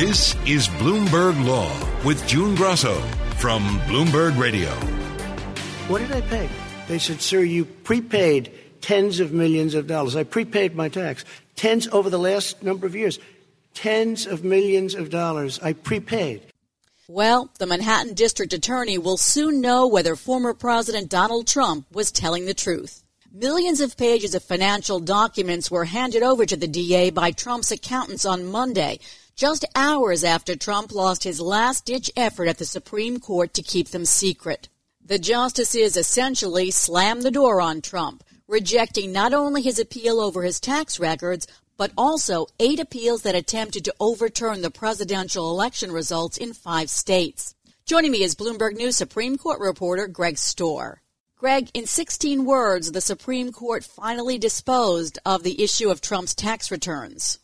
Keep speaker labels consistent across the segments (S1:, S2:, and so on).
S1: This is Bloomberg Law with June Grasso from Bloomberg Radio.
S2: What did I pay? They said, sir, you prepaid tens of millions of dollars. I prepaid my tax. Tens over the last number of years. Tens of millions of dollars I prepaid.
S3: Well, the Manhattan District Attorney will soon know whether former President Donald Trump was telling the truth. Millions of pages of financial documents were handed over to the DA by Trump's accountants on Monday, just hours after Trump lost his last ditch effort at the Supreme Court to keep them secret. The justices essentially slammed the door on Trump, rejecting not only his appeal over his tax records, but also eight appeals that attempted to overturn the presidential election results in five states. Joining me is Bloomberg News Supreme Court reporter Greg Stohr. Greg, in 16 words, the Supreme Court finally disposed of the issue of Trump's tax returns.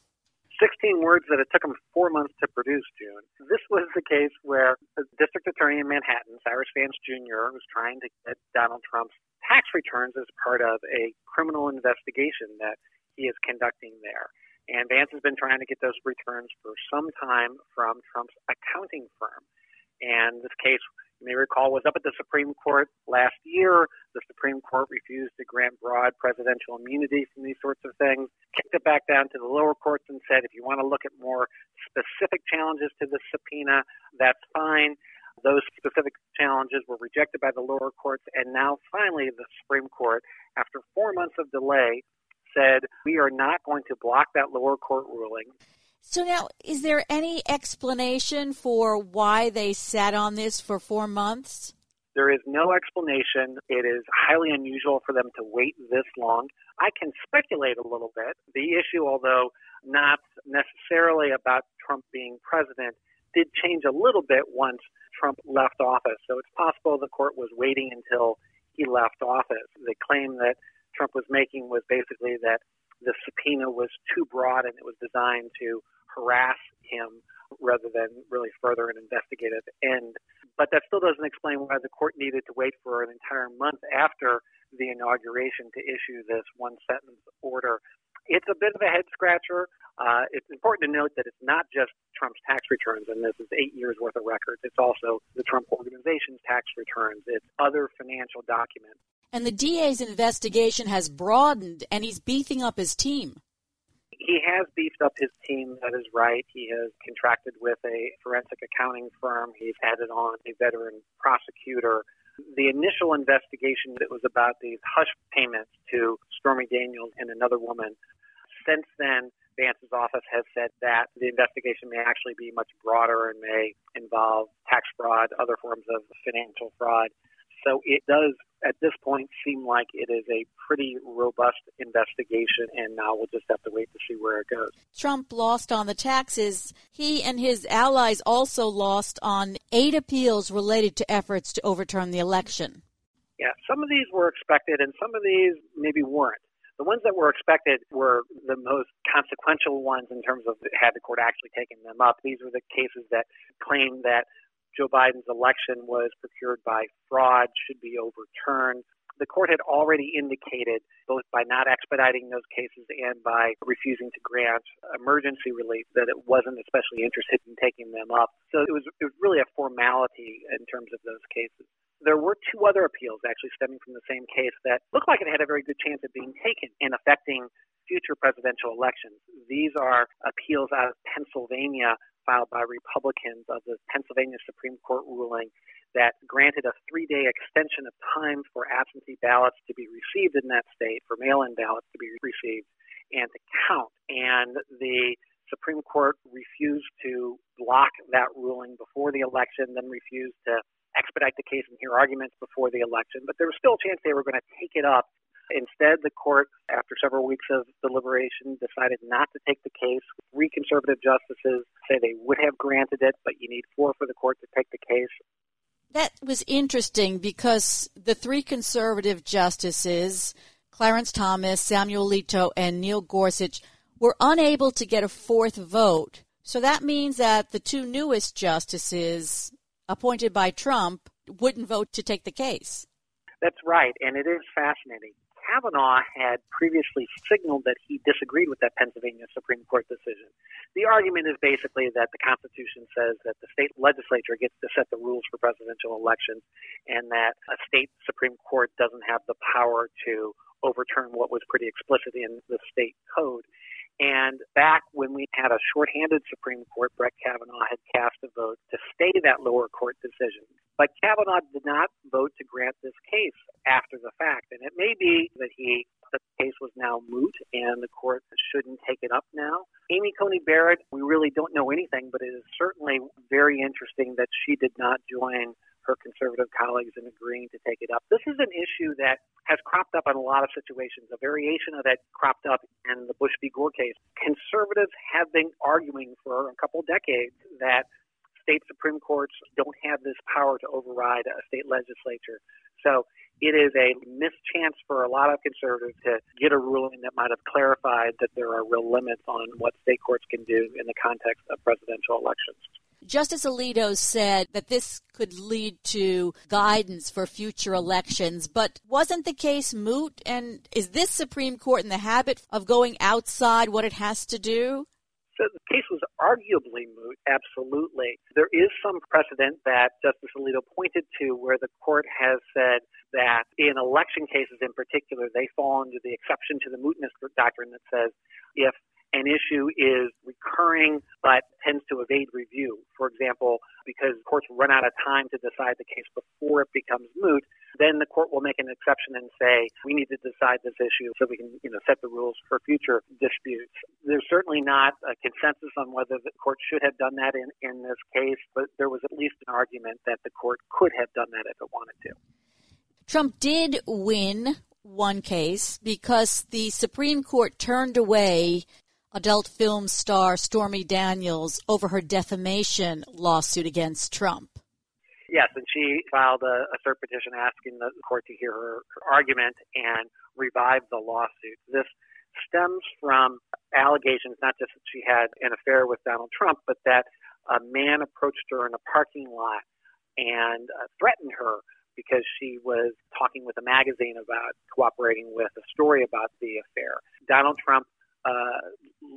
S4: 16 words that it took them four months to produce, June. This was the case where the district attorney in Manhattan, Cyrus Vance Jr., was trying to get Donald Trump's tax returns as part of a criminal investigation that he is conducting there. And Vance has been trying to get those returns for some time from Trump's accounting firm. And this case you may recall, was up at the Supreme Court last year. The Supreme Court refused to grant broad presidential immunity from these sorts of things, kicked it back down to the lower courts and said, if you want to look at more specific challenges to the subpoena, that's fine. Those specific challenges were rejected by the lower courts, and now finally the Supreme Court, after four months of delay, said, we are not going to block that lower court ruling.
S3: So now, is there any explanation for why they sat on this for four months?
S4: There is no explanation. It is highly unusual for them to wait this long. I can speculate a little bit. The issue, although not necessarily about Trump being president, did change a little bit once Trump left office. So it's possible the court was waiting until he left office. The claim that Trump was making was basically that the subpoena was too broad and it was designed to harass him rather than really further an investigative end. But that still doesn't explain why the court needed to wait for an entire month after the inauguration to issue this one sentence order. It's a bit of a head scratcher. Uh, it's important to note that it's not just Trump's tax returns, and this is eight years worth of records. It's also the Trump Organization's tax returns. It's other financial documents.
S3: And the DA's investigation has broadened, and he's beefing up his team.
S4: He has beefed up his team, that is right. He has contracted with a forensic accounting firm. He's added on a veteran prosecutor. The initial investigation that was about these hush payments to Stormy Daniels and another woman. Since then, Vance's office has said that the investigation may actually be much broader and may involve tax fraud, other forms of financial fraud. So it does, at this point, seem like it is a pretty robust investigation, and now we'll just have to wait to see where it goes.
S3: Trump lost on the taxes. He and his allies also lost on eight appeals related to efforts to overturn the election.
S4: Yeah, some of these were expected, and some of these maybe weren't. The ones that were expected were the most consequential ones in terms of had the court actually taken them up. These were the cases that claimed that Joe Biden's election was procured by fraud should be overturned. The court had already indicated, both by not expediting those cases and by refusing to grant emergency relief, that it wasn't especially interested in taking them up. So it was, it was really a formality in terms of those cases. There were two other appeals actually stemming from the same case that looked like it had a very good chance of being taken and affecting future presidential elections. These are appeals out of Pennsylvania filed by Republicans of the Pennsylvania Supreme Court ruling that granted a three day extension of time for absentee ballots to be received in that state, for mail in ballots to be received, and to count. And the Supreme Court refused to block that ruling before the election, then refused to expedite the case and hear arguments before the election. But there was still a chance they were going to take it up Instead, the court, after several weeks of deliberation, decided not to take the case. Three conservative justices say they would have granted it, but you need four for the court to take the case.
S3: That was interesting because the three conservative justices, Clarence Thomas, Samuel Alito, and Neil Gorsuch, were unable to get a fourth vote. So that means that the two newest justices appointed by Trump wouldn't vote to take the case.
S4: That's right, and it is fascinating. Kavanaugh had previously signaled that he disagreed with that Pennsylvania Supreme Court decision. The the argument is basically that the Constitution says that the state legislature gets to set the rules for presidential elections and that a state Supreme Court doesn't have the power to overturn what was pretty explicit in the state code. And back when we had a shorthanded Supreme Court, Brett Kavanaugh had cast a vote to stay that lower court decision. But Kavanaugh did not vote to grant this case after the fact. And it may be that he the case was now moot and the court shouldn't take it up now. Amy Coney Barrett, we really don't know anything, but it is certainly very interesting that she did not join her conservative colleagues in agreeing to take it up. This is an issue that has cropped up in a lot of situations. A variation of that cropped up in the Bush v. Gore case. Conservatives have been arguing for a couple decades that state Supreme Courts don't have this power to override a state legislature. So it is a missed chance for a lot of conservatives to get a ruling that might have clarified that there are real limits on what state courts can do in the context of presidential elections.
S3: Justice Alito said that this could lead to guidance for future elections, but wasn't the case moot? And is this Supreme Court in the habit of going outside what it has to do?
S4: So the case was arguably moot, absolutely. There is some precedent that Justice Alito pointed to where the court has said that in election cases in particular, they fall under the exception to the mootness doctrine that says if an issue is recurring but tends to evade review. For example, because courts run out of time to decide the case before it becomes moot, then the court will make an exception and say, we need to decide this issue so we can you know, set the rules for future disputes. There's certainly not a consensus on whether the court should have done that in, in this case, but there was at least an argument that the court could have done that if it wanted to.
S3: Trump did win one case because the Supreme Court turned away adult film star Stormy Daniels over her defamation lawsuit against Trump.
S4: Yes, and she filed a, a cert petition asking the court to hear her, her argument and revive the lawsuit. This stems from allegations not just that she had an affair with Donald Trump, but that a man approached her in a parking lot and uh, threatened her because she was talking with a magazine about cooperating with a story about the affair. Donald Trump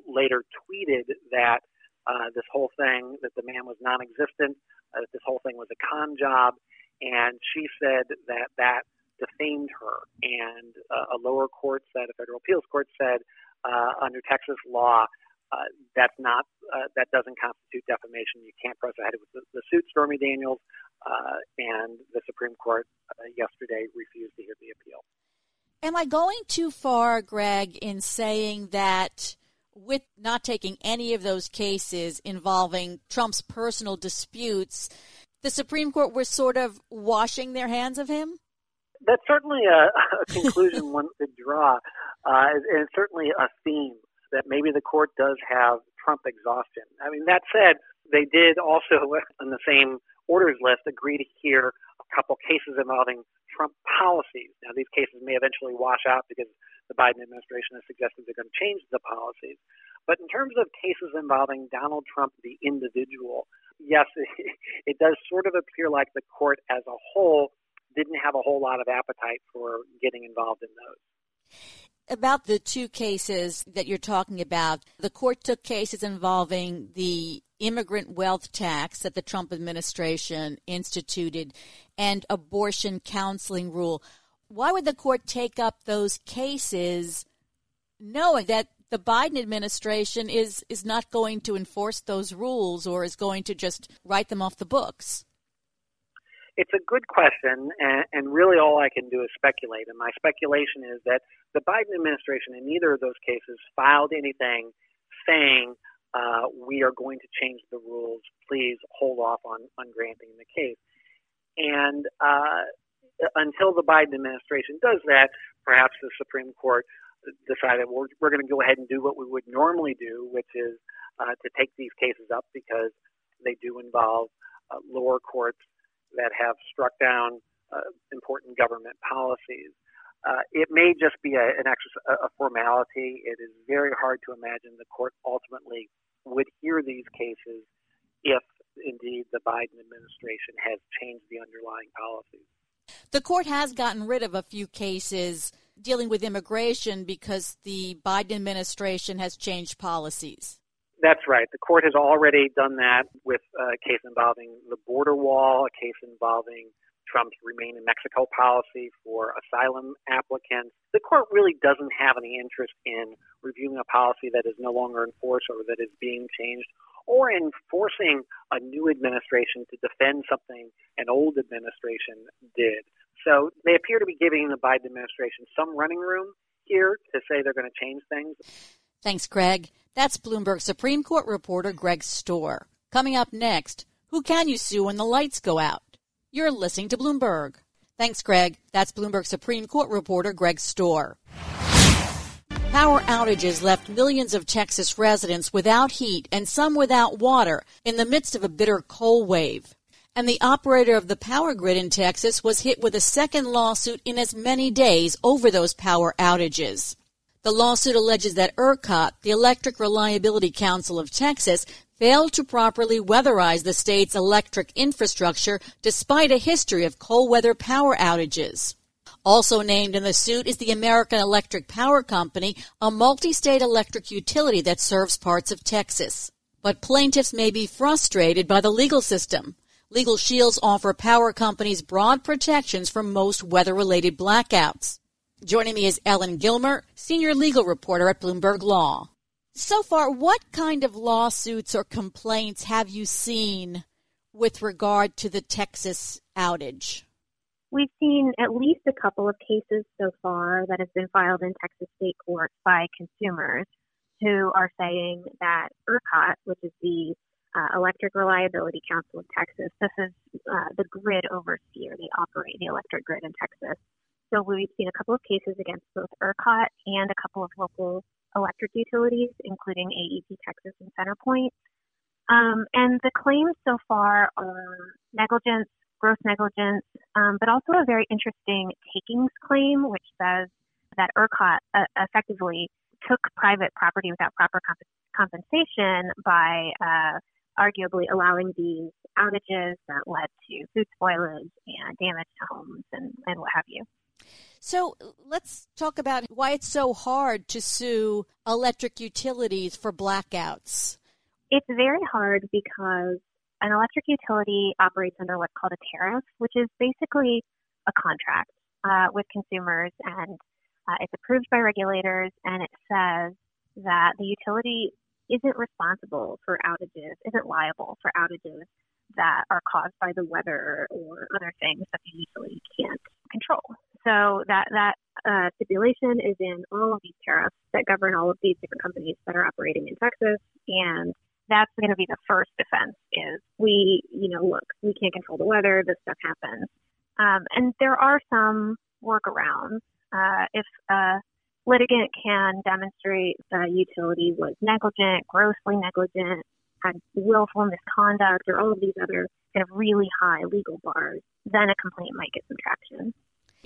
S4: later tweeted that uh, this whole thing, that the man was non existent, uh, that this whole thing was a con job, and she said that that defamed her. And uh, a lower court said, a federal appeals court said, uh, under Texas law, uh, that's not uh, that doesn't constitute defamation. You can't press ahead with the, the suit. Stormy Daniels uh, and the Supreme Court uh, yesterday refused to hear the appeal.
S3: Am I going too far, Greg, in saying that with not taking any of those cases involving Trump's personal disputes, the Supreme Court was sort of washing their hands of him?
S4: That's certainly a, a conclusion one could draw, uh, and certainly a theme that maybe the court does have Trump exhaustion. I mean, that said, they did also, on the same orders list, agree to hear couple cases involving Trump policies. Now, these cases may eventually wash out because the Biden administration has suggested they're going to change the policies. But in terms of cases involving Donald Trump, the individual, yes, it, it does sort of appear like the court as a whole didn't have a whole lot of appetite for getting involved in those.
S3: About the two cases that you're talking about, the court took cases involving the immigrant wealth tax that the Trump administration instituted and abortion counseling rule. Why would the court take up those cases knowing that the Biden administration is, is not going to enforce those rules or is going to just write them off the books?
S4: It's a good question, and, and really all I can do is speculate. And my speculation is that the Biden administration, in neither of those cases, filed anything saying uh, we are going to change the rules. Please hold off on, on granting the case. And uh, until the Biden administration does that, perhaps the Supreme Court decided we're, we're going to go ahead and do what we would normally do, which is uh, to take these cases up because they do involve uh, lower courts that have struck down uh, important government policies. Uh, it may just be a, an extra, a formality. It is very hard to imagine the court ultimately would hear these cases if indeed the Biden administration has changed the underlying policies.
S3: The court has gotten rid of a few cases dealing with immigration because the Biden administration has changed policies.
S4: That's right. The court has already done that with a case involving the border wall, a case involving Trump's remain in Mexico policy for asylum applicants. The court really doesn't have any interest in reviewing a policy that is no longer in force or that is being changed or in forcing a new administration to defend something an old administration did. So they appear to be giving the Biden administration some running room here to say they're going to change things.
S3: Thanks, Greg. That's Bloomberg Supreme Court reporter Greg Stohr. Coming up next, who can you sue when the lights go out? You're listening to Bloomberg. Thanks, Greg. That's Bloomberg Supreme Court reporter Greg Stohr. Power outages left millions of Texas residents without heat and some without water in the midst of a bitter cold wave. And the operator of the power grid in Texas was hit with a second lawsuit in as many days over those power outages. The lawsuit alleges that ERCOT, the Electric Reliability Council of Texas, failed to properly weatherize the state's electric infrastructure despite a history of cold weather power outages. Also named in the suit is the American Electric Power Company, a multi-state electric utility that serves parts of Texas. But plaintiffs may be frustrated by the legal system. Legal shields offer power companies broad protections from most weather-related blackouts. Joining me is Ellen Gilmer, senior legal reporter at Bloomberg Law. So far, what kind of lawsuits or complaints have you seen with regard to the Texas outage?
S5: We've seen at least a couple of cases so far that have been filed in Texas state courts by consumers who are saying that ERCOT, which is the uh, Electric Reliability Council of Texas, this is uh, the grid overseer. They operate the electric grid in Texas. So we've seen a couple of cases against both ERCOT and a couple of local electric utilities, including AEP Texas and CenterPoint. Um, and the claims so far are negligence, gross negligence, um, but also a very interesting takings claim, which says that ERCOT uh, effectively took private property without proper comp- compensation by uh, arguably allowing these outages that led to food spoilage and damage to homes and, and what have you.
S3: So let's talk about why it's so hard to sue electric utilities for blackouts.
S5: It's very hard because an electric utility operates under what's called a tariff, which is basically a contract uh, with consumers, and uh, it's approved by regulators, and it says that the utility isn't responsible for outages, isn't liable for outages that are caused by the weather or other things that the utility can't control. So that that uh, stipulation is in all of these tariffs that govern all of these different companies that are operating in Texas, and that's going to be the first defense is we, you know, look, we can't control the weather, this stuff happens. Um, and there are some workarounds. Uh, if a litigant can demonstrate the utility was negligent, grossly negligent, had willful misconduct, or all of these other kind of really high legal bars, then a complaint might get some traction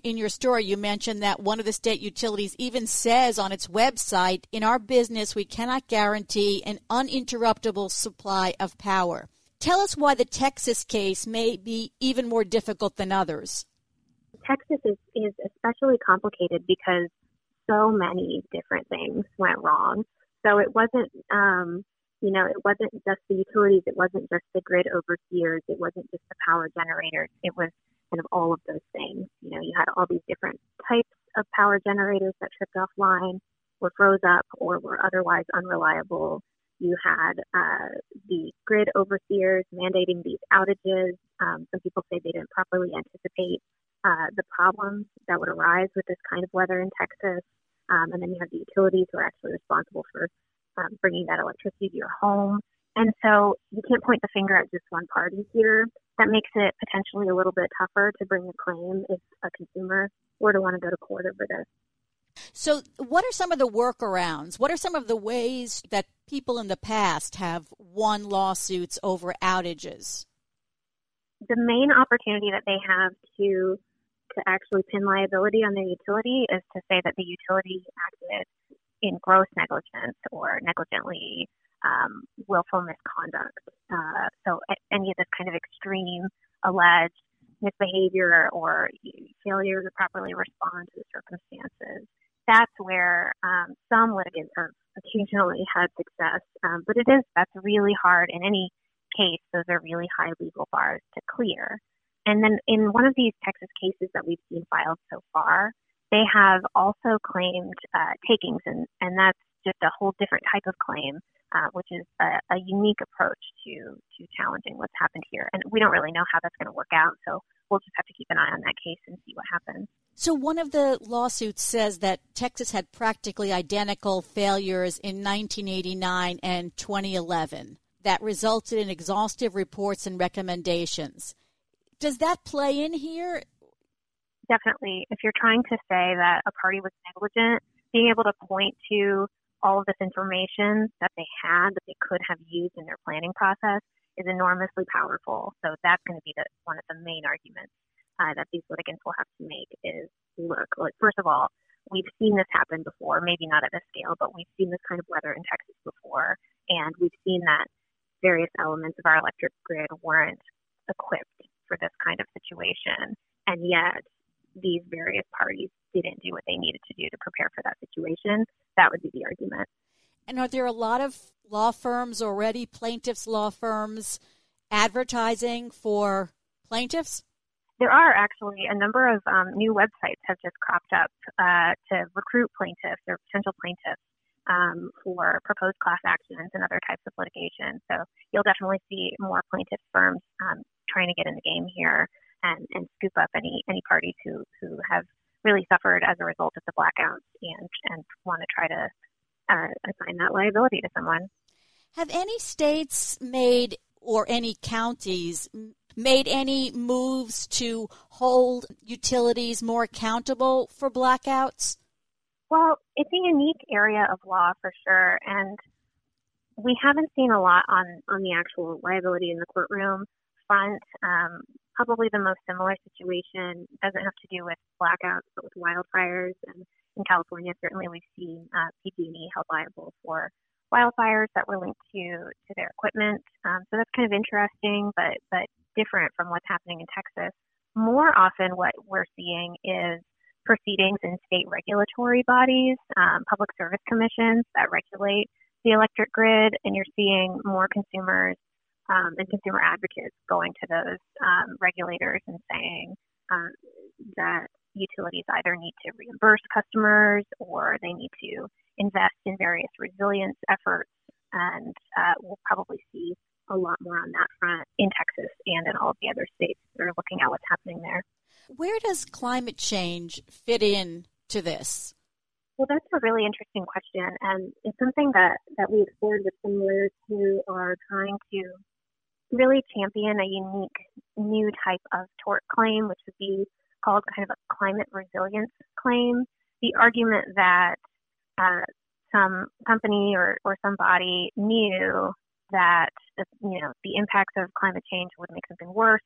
S3: in your story, you mentioned that one of the state utilities even says on its website, in our business, we cannot guarantee an uninterruptible supply of power. Tell us why the Texas case may be even more difficult than others.
S5: Texas is, is especially complicated because so many different things went wrong. So it wasn't, um, you know, it wasn't just the utilities, it wasn't just the grid overseers, it wasn't just the power generators, it was kind of all of those things. You know, you had all these different types of power generators that tripped offline, were froze up, or were otherwise unreliable. You had uh, the grid overseers mandating these outages. Um, some people say they didn't properly anticipate uh, the problems that would arise with this kind of weather in Texas. Um, and then you have the utilities who are actually responsible for um, bringing that electricity to your home. And so you can't point the finger at just one party here. That makes it potentially a little bit tougher to bring a claim if a consumer were to want to go to court over this.
S3: So, what are some of the workarounds? What are some of the ways that people in the past have won lawsuits over outages?
S5: The main opportunity that they have to to actually pin liability on their utility is to say that the utility acted in gross negligence or negligently um, willful misconduct. Uh, so any of this kind of extreme alleged misbehavior or failure to properly respond to the circumstances, that's where um, some litigants are occasionally had success, um, but it is that's really hard in any case. Those are really high legal bars to clear. And then in one of these Texas cases that we've seen filed so far, they have also claimed uh, takings, and, and that's just a whole different type of claim, uh, which is a, a, unique approach to to challenging what's happened here. And we don't really know how that's going to work out, so we'll just have to keep an eye on that case and see what happens.
S3: So one of the lawsuits says that Texas had practically identical failures in 1989 and 2011 that resulted in exhaustive reports and recommendations. Does that play in here?
S5: Definitely. If you're trying to say that a party was negligent, being able to point to all of this information that they had that they could have used in their planning process is enormously powerful. So that's going to be the, one of the main arguments uh, that these litigants will have to make is look, like, first of all, we've seen this happen before, maybe not at this scale, but we've seen this kind of weather in Texas before. And we've seen that various elements of our electric grid weren't equipped for this kind of situation. And yet, these various parties didn't do what they needed to do to prepare for that situation. That would be the argument.
S3: And are there a lot of law firms already, plaintiffs' law firms, advertising for plaintiffs?
S5: There are actually a number of um, new websites have just cropped up uh, to recruit plaintiffs or potential plaintiffs um, for proposed class actions and other types of litigation. So you'll definitely see more plaintiff firms um, trying to get in the game here and, and scoop up any any parties who who have really suffered as a result of the blackouts and and want to try to uh, assign that liability to someone.
S3: Have any states made or any counties made any moves to hold utilities more accountable for blackouts?
S5: Well, it's a unique area of law for sure, and we haven't seen a lot on on the actual liability in the courtroom front. Um, probably the most similar situation doesn't have to do with blackouts, but with wildfires. And in California, certainly we've seen uh, PG&E held liable for wildfires that were linked to to their equipment. Um, so that's kind of interesting, but but different from what's happening in Texas. More often, what we're seeing is proceedings in state regulatory bodies, um, public service commissions that regulate the electric grid, and you're seeing more consumers um, and consumer advocates going to those um, regulators and saying uh, that utilities either need to reimburse customers or they need to invest in various resilience efforts. And uh, we'll probably see a lot more on that front in Texas and in all of the other states that are looking at what's happening there.
S3: Where does climate change fit in to this?
S5: Well, that's a really interesting question, and it's something that, that we explored with some lawyers who are trying to really champion a unique new type of tort claim, which would be called kind of a climate resilience claim. The argument that uh, some company or, or somebody knew that the, you know the impacts of climate change would make something worse,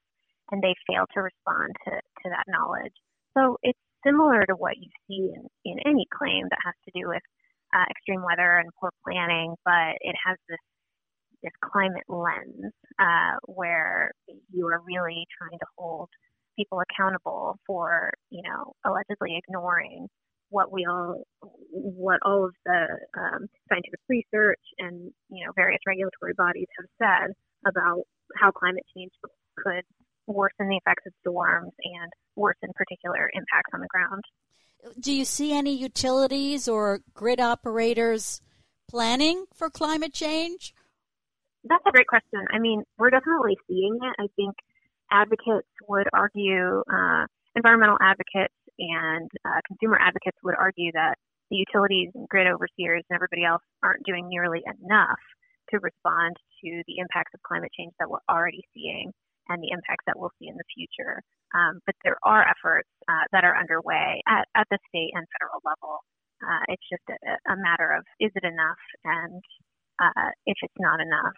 S5: and they failed to respond to, to that knowledge. So it's similar to what you see in, in any claim that has to do with uh, extreme weather and poor planning, but it has this this climate lens uh, where you are really trying to hold people accountable for, you know, allegedly ignoring what we all, what all of the um, scientific research and, you know, various regulatory bodies have said about how climate change could worsen the effects of storms and worsen particular impacts on the ground.
S3: Do you see any utilities or grid operators planning for climate change?
S5: That's a great question. I mean, we're definitely seeing it. I think advocates would argue, uh, environmental advocates and uh, consumer advocates would argue that the utilities and grid overseers and everybody else aren't doing nearly enough to respond to the impacts of climate change that we're already seeing and the impacts that we'll see in the future. Um, but there are efforts uh, that are underway at, at the state and federal level. Uh, it's just a, a, matter of is it enough and uh, if it's not enough,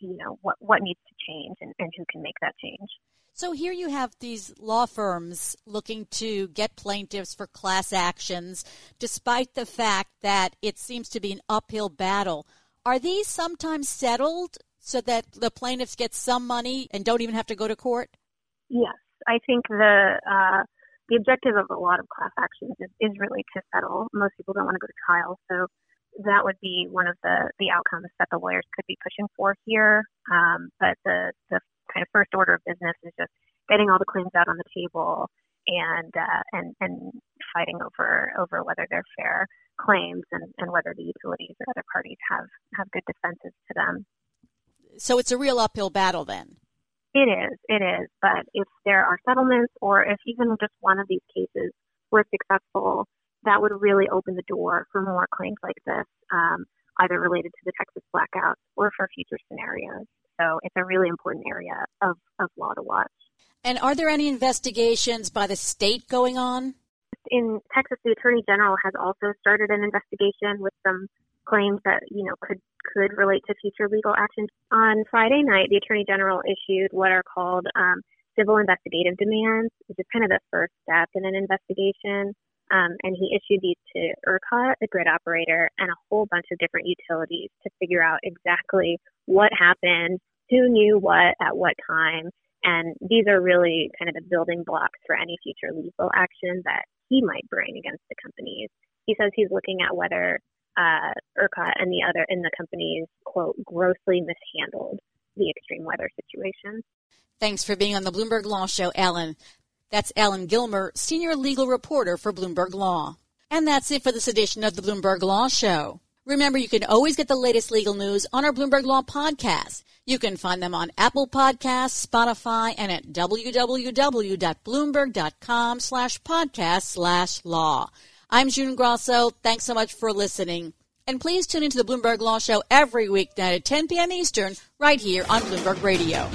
S5: you know, what, what needs to change and, and who can make that change.
S3: So here you have these law firms looking to get plaintiffs for class actions, despite the fact that it seems to be an uphill battle. Are these sometimes settled so that the plaintiffs get some money and don't even have to go to court?
S5: Yes, I think the uh, the objective of a lot of class actions is, is really to settle. Most people don't want to go to trial, so that would be one of the, the outcomes that the lawyers could be pushing for here. Um, but the, the kind of first order of business is just getting all the claims out on the table and uh, and and fighting over over whether they're fair claims and, and whether the utilities or other parties have have good defenses to them.
S3: So it's a real uphill battle then.
S5: It is, it is. But if there are settlements, or if even just one of these cases were successful, that would really open the door for more claims like this, um, either related to the Texas blackout or for future scenarios. So it's a really important area of, of law to watch.
S3: And are there any investigations by the state going on?
S5: In Texas, the Attorney General has also started an investigation with some claims that you know could could relate to future legal action. On Friday night, the Attorney General issued what are called um, civil investigative demands, which is kind of the first step in an investigation. Um, and he issued these to ERCOT, the grid operator, and a whole bunch of different utilities to figure out exactly what happened, who knew what at what time, and these are really kind of the building blocks for any future legal action that he might bring against the companies. He says he's looking at whether uh, ERCOT and the other in the companies quote grossly mishandled the extreme weather situation.
S3: Thanks for being on the Bloomberg Law Show, Ellen. That's Ellen Gilmer, senior legal reporter for Bloomberg Law. And that's it for this edition of the Bloomberg Law Show. Remember, you can always get the latest legal news on our Bloomberg Law podcast. You can find them on Apple Podcasts, Spotify, and at www.bloomberg.com slash podcast slash law. I'm June Grasso. Thanks so much for listening. And please tune into the Bloomberg Law Show every weeknight at 10 p.m. Eastern right here on Bloomberg Radio.